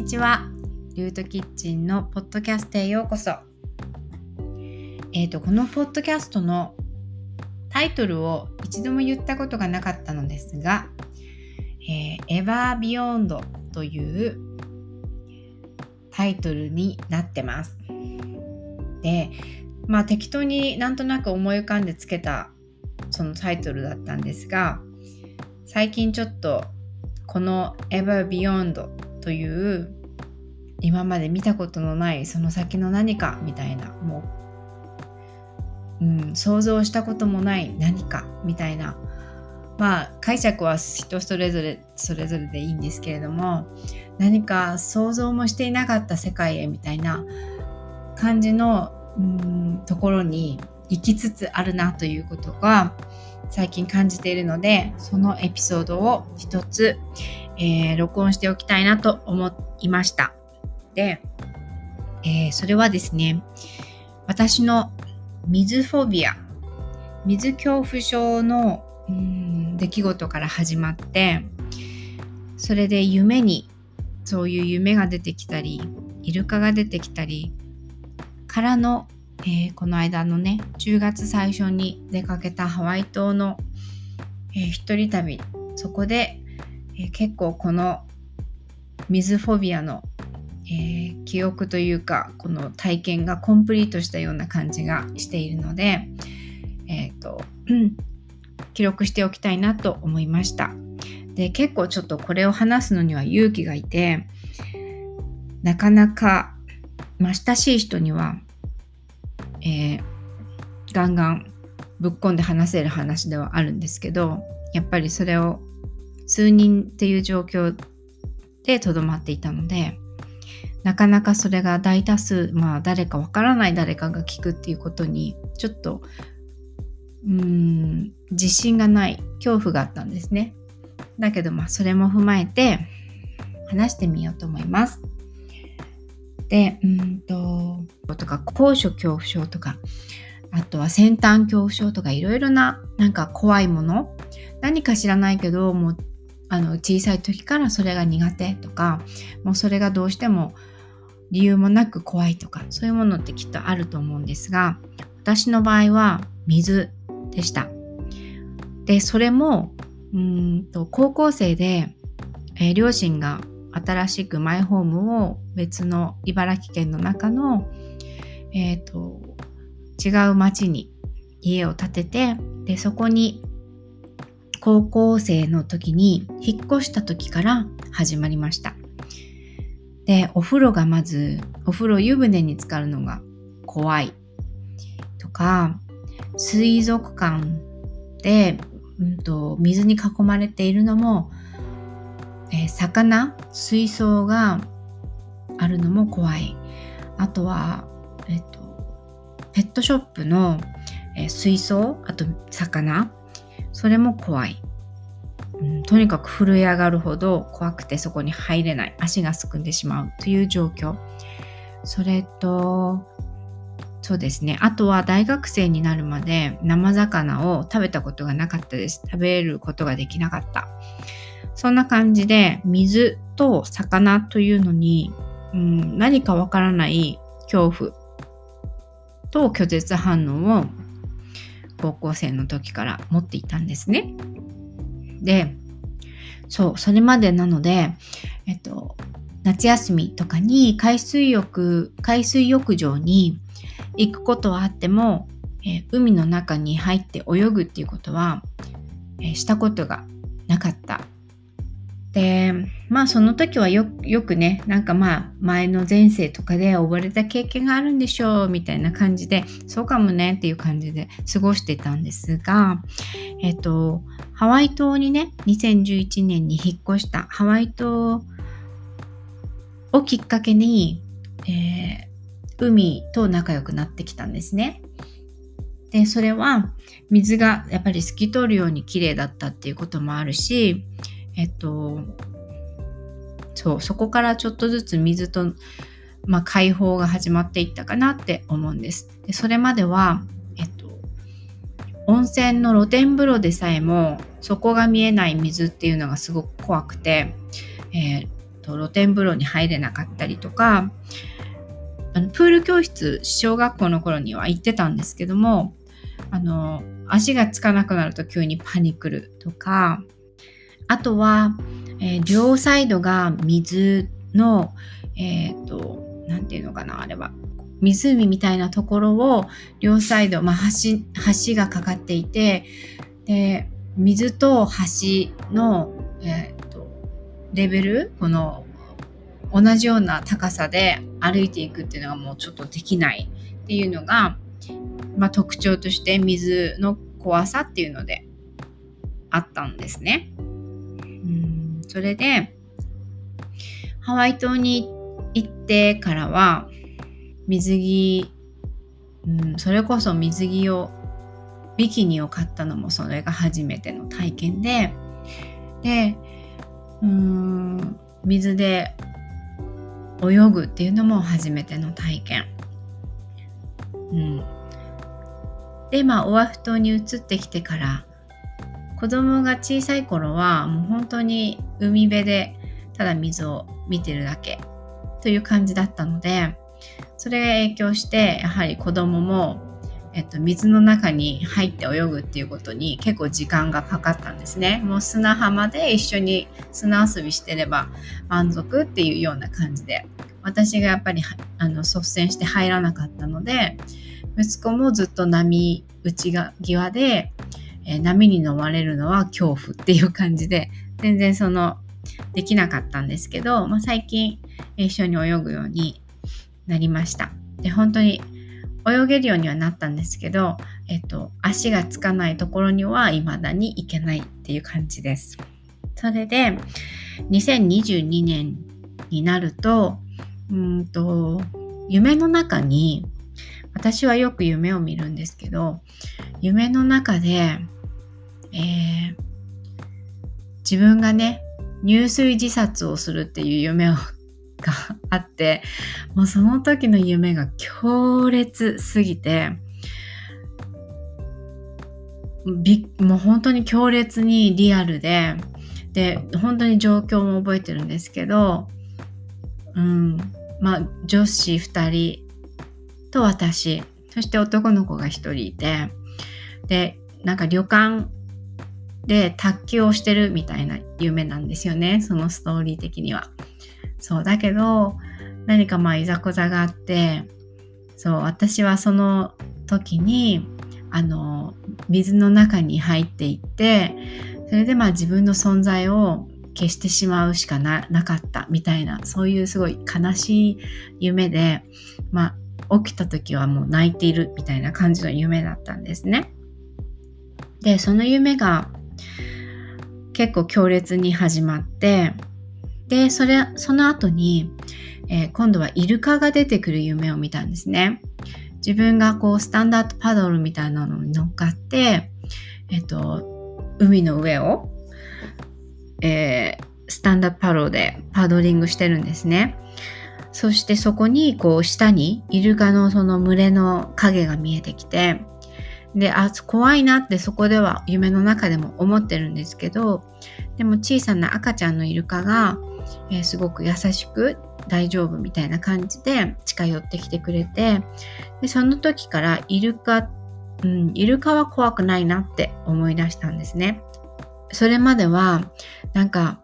にちは。リュートキッチンのポッドキャストへようこそ。えっ、ー、と、このポッドキャストのタイトルを一度も言ったことがなかったのですが、えー、Ever Beyond というタイトルになってます。で、まあ適当になんとなく思い浮かんでつけたそのタイトルだったんですが、最近ちょっとこの Ever Beyond という今まで見たことのないその先の何かみたいなもう、うん、想像したこともない何かみたいな。まあ解釈は人それぞれそれぞれでいいんですけれども何か想像もしていなかった世界へみたいな感じのうんところに行きつつあるなということが最近感じているのでそのエピソードを一つ、えー、録音しておきたいなと思いました。で、えー、それはですね、私の水フォビア、水恐怖症のうん出来事から始まって、それで夢にそういう夢が出てきたり、イルカが出てきたり、からの、えー、この間のね、10月最初に出かけたハワイ島の、えー、一人旅、そこで、えー、結構この水フォビアのえー、記憶というかこの体験がコンプリートしたような感じがしているので、えーと、記録しておきたいなと思いました。で結構ちょっとこれを話すのには勇気がいてなかなか、まあ、親しい人には、えー、ガンガンぶっこんで話せる話ではあるんですけどやっぱりそれを数人っていう状況でとどまっていたのでなかなかそれが大多数まあ誰かわからない誰かが聞くっていうことにちょっとうん自信がない恐怖があったんですね。だけどまあそれも踏まえて話してみようと思います。でうんととか高所恐怖症とかあとは先端恐怖症とかいろいろななんか怖いもの何か知らないけどもうあの小さい時からそれが苦手とかもうそれがどうしても理由もなく怖いとかそういうものってきっとあると思うんですが私の場合は水でした。でそれもうんと高校生で、えー、両親が新しくマイホームを別の茨城県の中の、えーと、違う町に家を建ててでそこに高校生の時に引っ越した時から始まりました。でお風呂がまずお風呂湯船に浸かるのが怖い。とか水族館で、うんと、水に囲まれているのも、えー、魚水槽があるのも怖い。あとは、えっと、ペットショップの、えー、水槽あと魚それも怖い。うん、とにかく震え上がるほど怖くてそこに入れない。足がすくんでしまう。という状況。それとそうですね。あとは大学生になるまで生魚を食べたことがなかったです。食べることができなかった。そんな感じで水と魚というのに、うん、何かわからない恐怖と拒絶反応を高校生の時から持っていたんですね。で、そう、それまでなので、えっと、夏休みとかに海水浴、海水浴場に行くことはあっても、えー、海の中に入って泳ぐっていうことは、えー、したことがなかったでまあその時はよくねなんかまあ前の前世とかで溺れた経験があるんでしょうみたいな感じでそうかもねっていう感じで過ごしてたんですがえっとハワイ島にね2011年に引っ越したハワイ島をきっかけに、えー、海と仲良くなってきたんですね。でそれは水がやっぱり透き通るように綺麗だったっていうこともあるしえっとそうそこからちょっとずつ水と、まあ、解放が始まっていったかなって思うんです。でそれまでは、えっと、温泉の露天風呂でさえも底が見えない水っていうのがすごく怖くて、えー、と露天風呂に入れなかったりとかあのプール教室小学校の頃には行ってたんですけどもあの足がつかなくなると急にパニクるとかあとは、えー、両サイドが水のえっ、ー、と何て言うのかなあれは湖みたいなところを両サイド、まあ、橋橋がかかっていてで水と橋の、えーと、レベルこの同じような高さで歩いていくっていうのがもうちょっとできないっていうのが、まあ、特徴として水の怖さっていうのであったんですね。それでハワイ島に行ってからは水着、うん、それこそ水着をビキニを買ったのもそれが初めての体験ででうん水で泳ぐっていうのも初めての体験。うん、でまあオアフ島に移ってきてから子供が小さい頃はもう本当に海辺でただ水を見てるだけという感じだったのでそれが影響してやはり子供も、えっと、水の中に入って泳ぐっていうことに結構時間がかかったんですね。もう砂浜で一緒に砂遊びしてれば満足っていうような感じで。私がやっぱりあの率先して入らなかったので息子もずっと波打ち際で、えー、波に飲まれるのは恐怖っていう感じで全然そのできなかったんですけど、まあ、最近一緒に泳ぐようになりました。で本当に泳げるようにはなったんですけど、えっと、足がつかないところには未だに行けないっていう感じです。それで2022年になるとうんと夢の中に私はよく夢を見るんですけど夢の中で、えー、自分がね入水自殺をするっていう夢をがあって、もうその時の夢が強烈すぎて、びもう本当に強烈にリアルで、で、本当に状況も覚えてるんですけど、うん、まあ女子2人と私、そして男の子が1人いて、で、なんか旅館で卓球をしてるみたいな夢なんですよね。そのストーリー的には。そうだけど何かまあいざこざがあってそう私はその時にあの水の中に入っていってそれでまあ自分の存在を消してしまうしかなかったみたいなそういうすごい悲しい夢でまあ起きた時はもう泣いているみたいな感じの夢だったんですね。でその夢が結構強烈に始まってでそれその後に、えー、今度はイルカが出てくる夢を見たんですね自分がこうスタンダードパドルみたいなのに乗っかってえっ、ー、と海の上を、えー、スタンダードパドルでパドリングしてるんですねそしてそこにこう下にイルカのその群れの影が見えてきてで、あ、怖いなってそこでは夢の中でも思ってるんですけど、でも小さな赤ちゃんのイルカが、えー、すごく優しく大丈夫みたいな感じで近寄ってきてくれて、でその時からイルカ、うん、イルカは怖くないなって思い出したんですね。それまでは、なんか、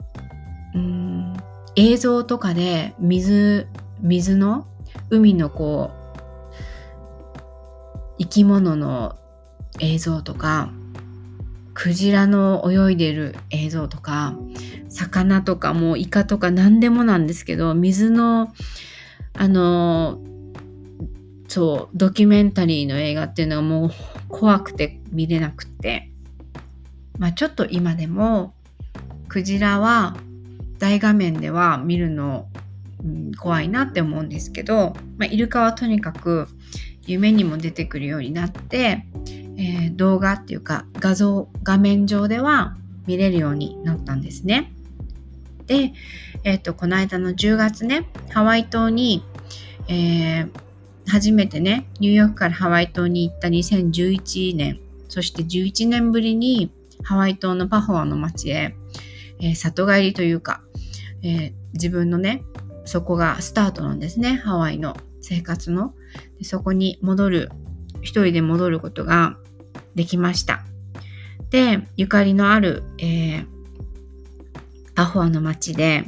うん、映像とかで水、水の海のこう、生き物の映像とかクジラの泳いでる映像とか魚とかもうイカとか何でもなんですけど水のあのそうドキュメンタリーの映画っていうのはもう怖くて見れなくって。まあちょっと今でもクジラは大画面では見るの、うん、怖いなって思うんですけど、まあ、イルカはとにかく夢にも出てくるようになってえー、動画っていうか画像画面上では見れるようになったんですね。で、え、ー、とこの間の10月ねハワイ島に、えー、初めてねニューヨークからハワイ島に行った2011年そして11年ぶりにハワイ島のパホアの町へ、えー、里帰りというか、え自分のねそこがスタートなんですね。ハワイの生活の。でそこに戻る一人で戻ることができました。でゆかりのある、えー、パホアの街で、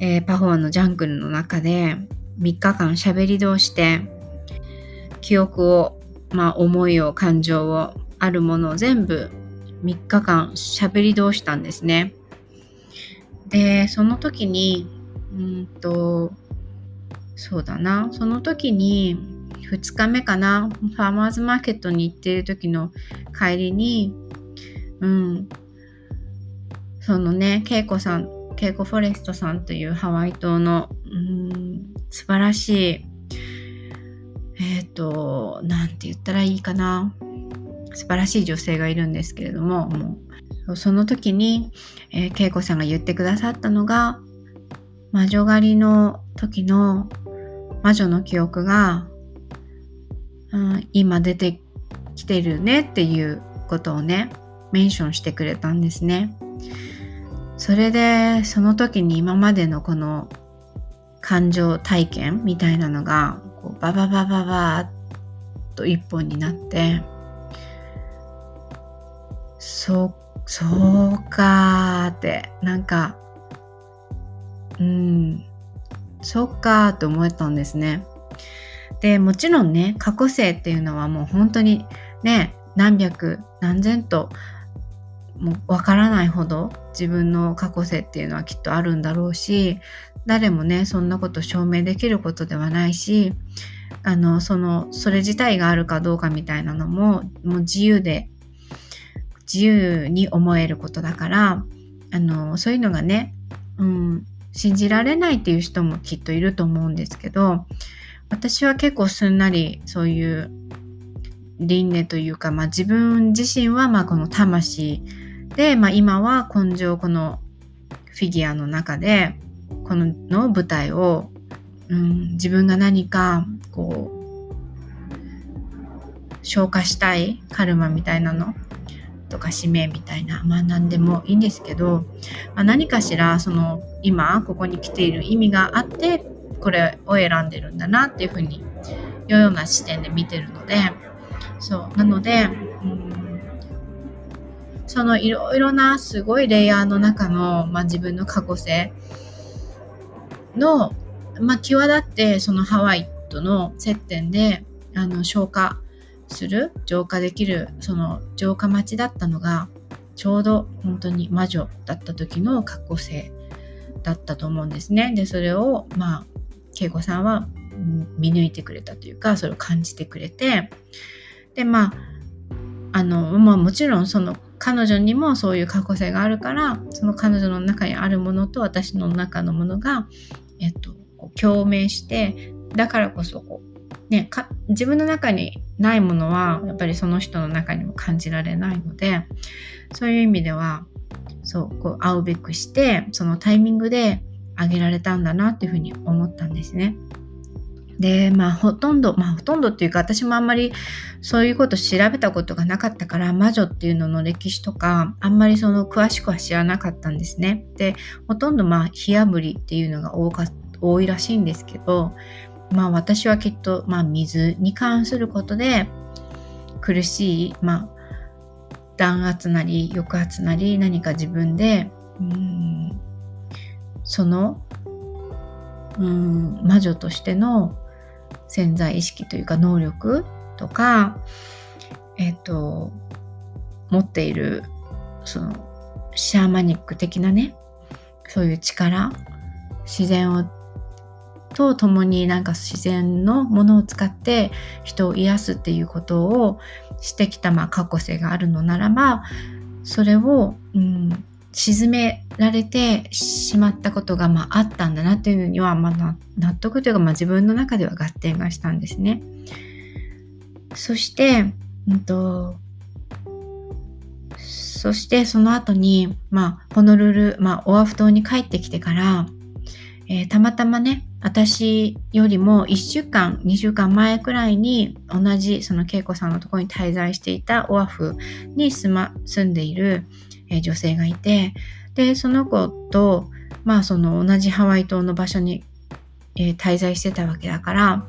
えー、パホアのジャングルの中で3日間喋り通して記憶を、まあ、思いを感情をあるものを全部3日間喋り通したんですね。でその時にうんとそうだな。その時に2日目かな。ファーマーズマーケットに行ってる時の帰りにうん。そのね恵子さん恵子フォレストさんというハワイ島のうん素晴らしいえっ、ー、と何て言ったらいいかな。素晴らしい女性がいるんですけれどももうその時に、えー、恵子さんが言ってくださったのが魔女狩りの時の魔女の記憶が、うん、今出てきてるねっていうことをねメンションしてくれたんですね。それでその時に今までのこの感情体験みたいなのがこうバババババーっと一本になってそそうかーってなんかうんそっかーって思えたんですね。でもちろんね過去性っていうのはもう本当にね何百何千ともうわからないほど自分の過去性っていうのはきっとあるんだろうし誰もねそんなこと証明できることではないしあのそのそれ自体があるかどうかみたいなのももう自由で自由に思えることだからあのそういうのがね、うん、信じられないっていう人もきっといると思うんですけど私は結構すんなりそういう輪廻というか、まあ、自分自身はまあこの魂で、まあ、今は根性このフィギュアの中でこのの舞台を、うん、自分が何かこう消化したいカルマみたいなのとか使命みたいなまあ何でもいいんですけど、まあ、何かしらその今ここに来ている意味があってこれを選んでるんだなっていうふうにいうような視点で見てるのでそうなので、うん、そのいろいろなすごいレイヤーの中の、まあ、自分の過去性の、まあ、際立ってそのハワイとの接点であの消化する浄化できるその浄化待ちだったのがちょうど本当に魔女だった時の過去性だったと思うんですね。でそれをまあ恵子さんは見抜いてくれたというかそれを感じてくれてでまああの、まあ、もちろんその彼女にもそういう過去性があるからその彼女の中にあるものと私の中のものが、えっと、共鳴してだからこそこうね、自分の中にないものはやっぱりその人の中にも感じられないのでそういう意味ではそうこう会うべくしてそのタイミングであげられたんだなっていうふうに思ったんですね。でまあほとんどまあほとんどっていうか私もあんまりそういうこと調べたことがなかったから魔女っていうのの歴史とかあんまりその詳しくは知らなかったんですね。でほとんどまあ火あぶりっていうのが多か多いらしいんですけどまあ私はきっと、まあ、水に関することで苦しい、まあ、弾圧なり抑圧なり何か自分でうんそのうん魔女としての潜在意識というか能力とかえっ、と持っているそのシャーマニック的なねそういう力自然をと共になんか自然のものを使って人を癒すっていうことをしてきたまあ過去性があるのならばそれを、うん、沈められてしまったことがまああったんだなっていうのには、まあ、納得というか、まあ、自分の中では合点がしたんですね。そして、うんと、そしてその後に、まあ、ホノルル、まあ、オアフ島に帰ってきてから、えー、たまたまね、私よりも1週間、2週間前くらいに同じその恵子さんのところに滞在していたオアフに住,、ま、住んでいる、え、女性がいて、で、その子とまあその同じハワイ島の場所に、えー、滞在してたわけだから、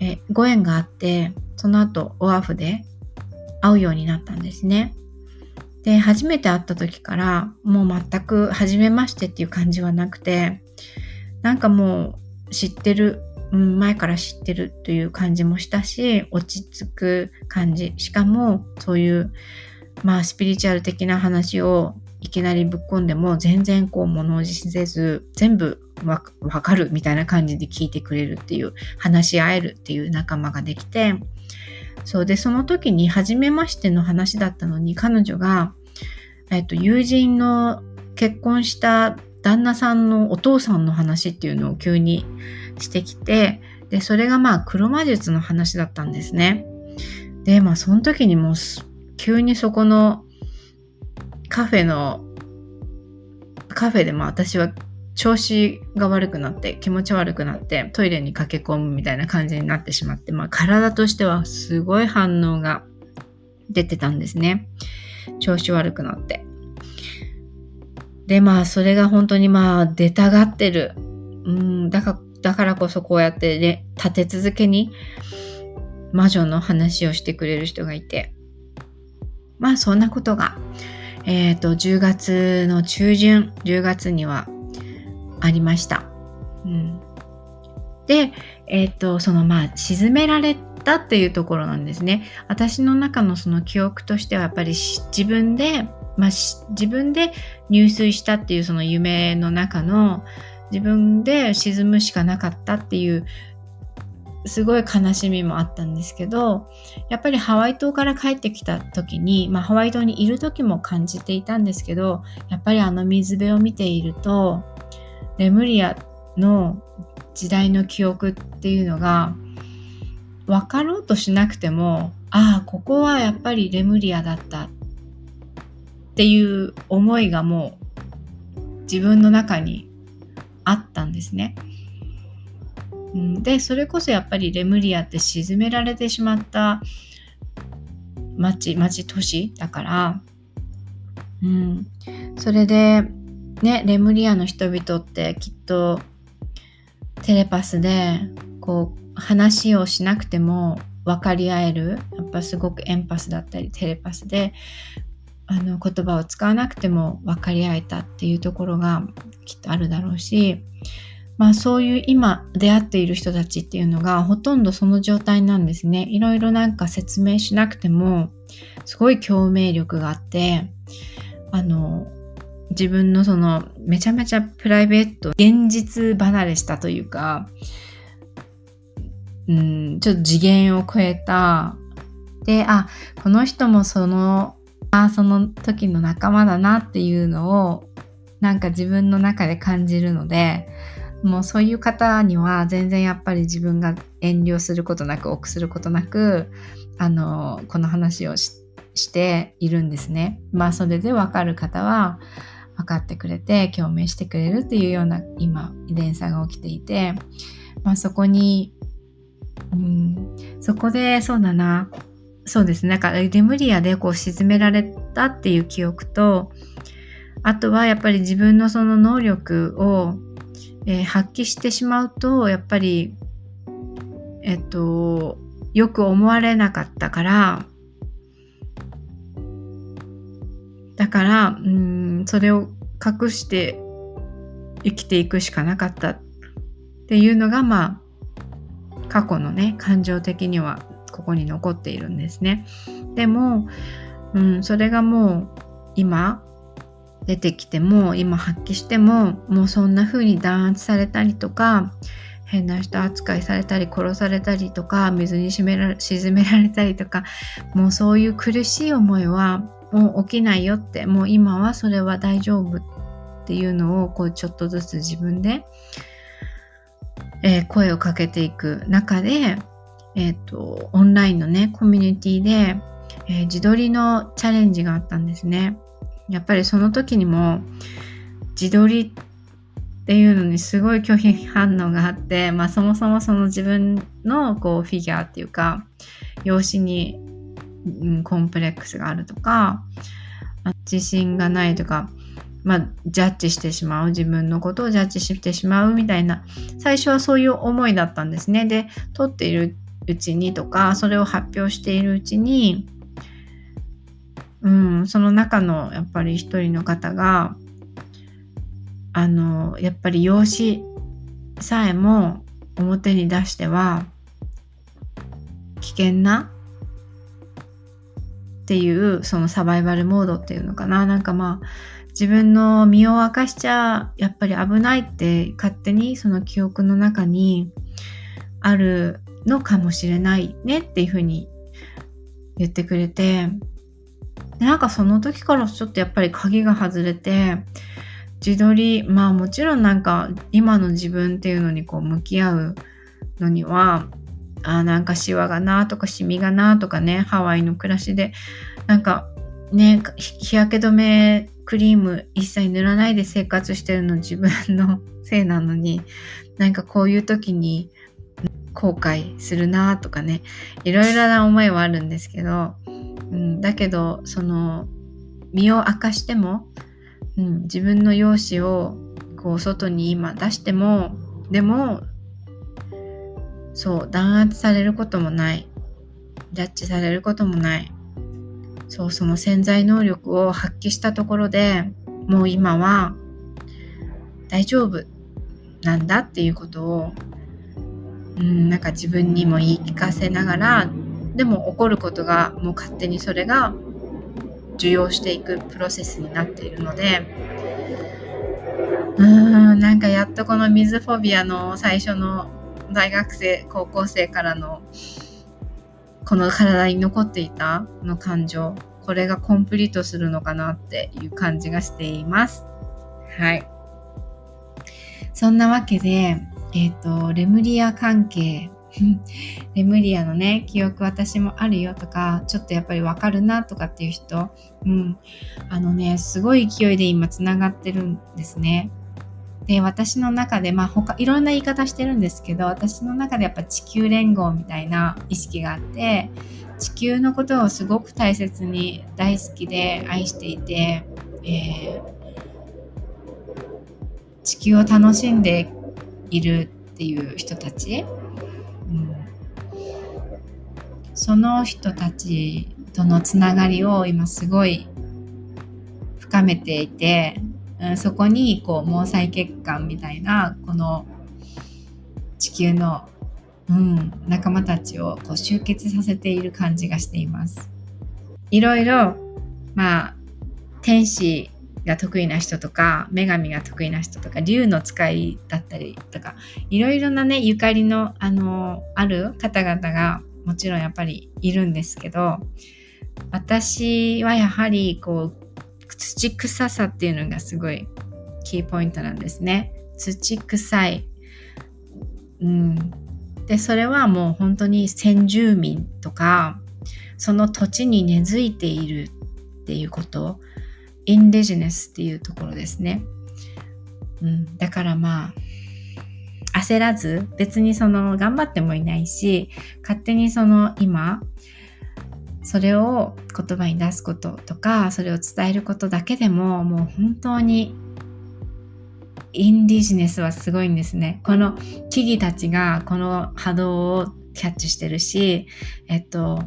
えー、ご縁があってその後オアフで会うようになったんですね。で初めて会った時からもう全く初めましてっていう感じはなくてなんかもう知ってる、うん、前から知ってるという感じもしたし落ち着く感じ。しかもそういうまあスピリチュアル的な話をいきなりぶっ込んでも全然こう物おじせず全部わかるみたいな感じで聞いてくれるっていう話し合えるっていう仲間ができてそうでその時に初めましての話だったのに彼女が、えっと、友人の結婚した旦那さんのお父さんの話っていうのを急にしてきてでそれがまあ黒魔術の話だったんですね。でまあその時にもう急にそこのカフェのカフェでも私は調子が悪くなって気持ち悪くなってトイレに駆け込むみたいな感じになってしまって、まあ、体としてはすごい反応が出てたんですね調子悪くなってでまあそれが本当にまあ出たがってるうんだからだからこそこうやってで立て続けに魔女の話をしてくれる人がいてまあそんなことがえっ、ー、と、10月の中旬、10月にはありました。うん、で、えっ、ー、と、そのまあ、沈められたっていうところなんですね。私の中のその記憶としてはやっぱり自分で、まあ、自分で入水したっていうその夢の中の自分で沈むしかなかったっていうすごい悲しみもあったんですけどやっぱりハワイ島から帰ってきた時に、まあ、ハワイ島にいる時も感じていたんですけどやっぱりあの水辺を見ているとレムリアの時代の記憶っていうのが分かろうとしなくてもああここはやっぱりレムリアだったっていう思いがもう自分の中にあったんですね。でそれこそやっぱりレムリアって沈められてしまった町町都市だから、うん、それでねレムリアの人々ってきっとテレパスでこう話をしなくても分かり合えるやっぱすごくエンパスだったりテレパスであの言葉を使わなくても分かり合えたっていうところがきっとあるだろうしまあそういう今出会っている人たちっていうのがほとんどその状態なんですね。いろいろなんか説明しなくてもすごい共鳴力があってあの自分のそのめちゃめちゃプライベート現実離れしたというかうんちょっと次元を超えたであこの人もそのあその時の仲間だなっていうのをなんか自分の中で感じるのでもうそういう方には全然やっぱり自分が遠慮することなく臆することなくあのこの話をしているんですね。まあそれで分かる方は分かってくれて共鳴してくれるっていうような今連鎖が起きていて、まあ、そこに、うん、そこでそうだなそうですね。なんかレムリアでこう沈められたっていう記憶とあとはやっぱり自分のその能力をえー、発揮してしまうとやっぱりえっとよく思われなかったからだからうんそれを隠して生きていくしかなかったっていうのがまあ過去のね感情的にはここに残っているんですね。でも、うん、それがもう今出てきても今発揮してももうそんな風に弾圧されたりとか変な人扱いされたり殺されたりとか水に沈めら沈められたりとかもうそういう苦しい思いはもう起きないよってもう今はそれは大丈夫っていうのをこうちょっとずつ自分で、えー、声をかけていく中で、えーと、オンラインのねコミュニティで、えー、自撮りのチャレンジがあったんですね。やっぱりその時にも自撮りっていうのにすごい拒否反応があって、まあ、そもそもその自分のこうフィギュアっていうか容姿に、うん、コンプレックスがあるとか自信がないとかまあ、ジャッジしてしまう自分のことをジャッジしてしまうみたいな最初はそういう思いだったんですねで撮っているうちにとかそれを発表しているうちにうん、その中のやっぱり一人の方があのやっぱり養子さえも表に出しては危険なっていうそのサバイバルモードっていうのかな。なんかまあ自分の身を明かしちゃやっぱり危ないって勝手にその記憶の中にあるのかもしれないねっていうふうに言ってくれてなんかその時からちょっとやっぱり鍵が外れて自撮りまあもちろんなんか今の自分っていうのにこう向き合うのにはあなんかシワがなとかシミがなとかねハワイの暮らしでなんかね日焼け止めクリーム一切塗らないで生活してるの自分のせいなのになんかこういう時に後悔するなとかねいろいろな思いはあるんですけど、うん、だけどその身を明かしても、うん、自分の容姿をこう外に今出してもでもそう弾圧されることもないジャッジされることもないそうその潜在能力を発揮したところでもう今は大丈夫なんだっていうことをうん、なんか自分にも言い聞かせながらでも起こることがもう勝手にそれが受容していくプロセスになっているのでうーんなんかやっとこの水フォビアの最初の大学生高校生からのこの体に残っていたの感情これがコンプリートするのかなっていう感じがしています。はい。そんなわけでえっ、ー、と、レムリア関係、レムリアのね、記憶私もあるよとか、ちょっとやっぱりわかるなとかっていう人、うん、あのね、すごい勢いで今つながってるんですね。で、私の中で、まあ他、いろんな言い方してるんですけど、私の中でやっぱ地球連合みたいな意識があって、地球のことをすごく大切に大好きで愛していて、えー、地球を楽しんでいるっていう人たち、うん、その人たちとのつながりを今すごい深めていて、うん、そこにこう毛細血管みたいなこの地球の、うん、仲間たちをこう集結させている感じがしています。いろいろまあ天使が得意な人とか女神が得意な人とか竜の使いだったりとかいろいろなねゆかりのあのある方々がもちろんやっぱりいるんですけど私はやはりこう土臭さっていうのがすごいキーポイントなんですね。土臭い。うん。でそれはもう本当に先住民とかその土地に根付いているっていうことインデジネスっていうところですね。うん、だからまあ焦らず別にその頑張ってもいないし勝手にその今それを言葉に出すこととかそれを伝えることだけでももう本当にインディジネスはすごいんですね。この木々たちがこの波動をキャッチしてるし、えっと、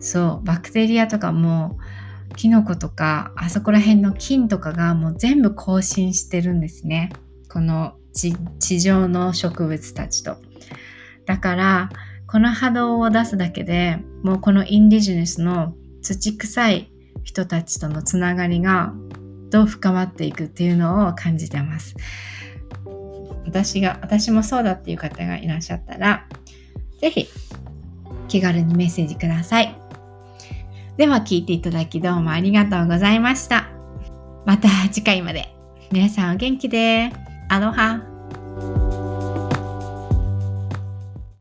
そう、バクテリアとかもキノコとかあそこら辺の菌とかがもう全部更新してるんですね。この地上の植物たちと。だからこの波動を出すだけでもうこのインディジネスの土臭い人たちとのつながりがどう深まっていくっていうのを感じてます。私が私もそうだっていう方がいらっしゃったら是非気軽にメッセージください。では聞いていただきどうもありがとうございました。また次回まで。皆さんお元気で。アロハ。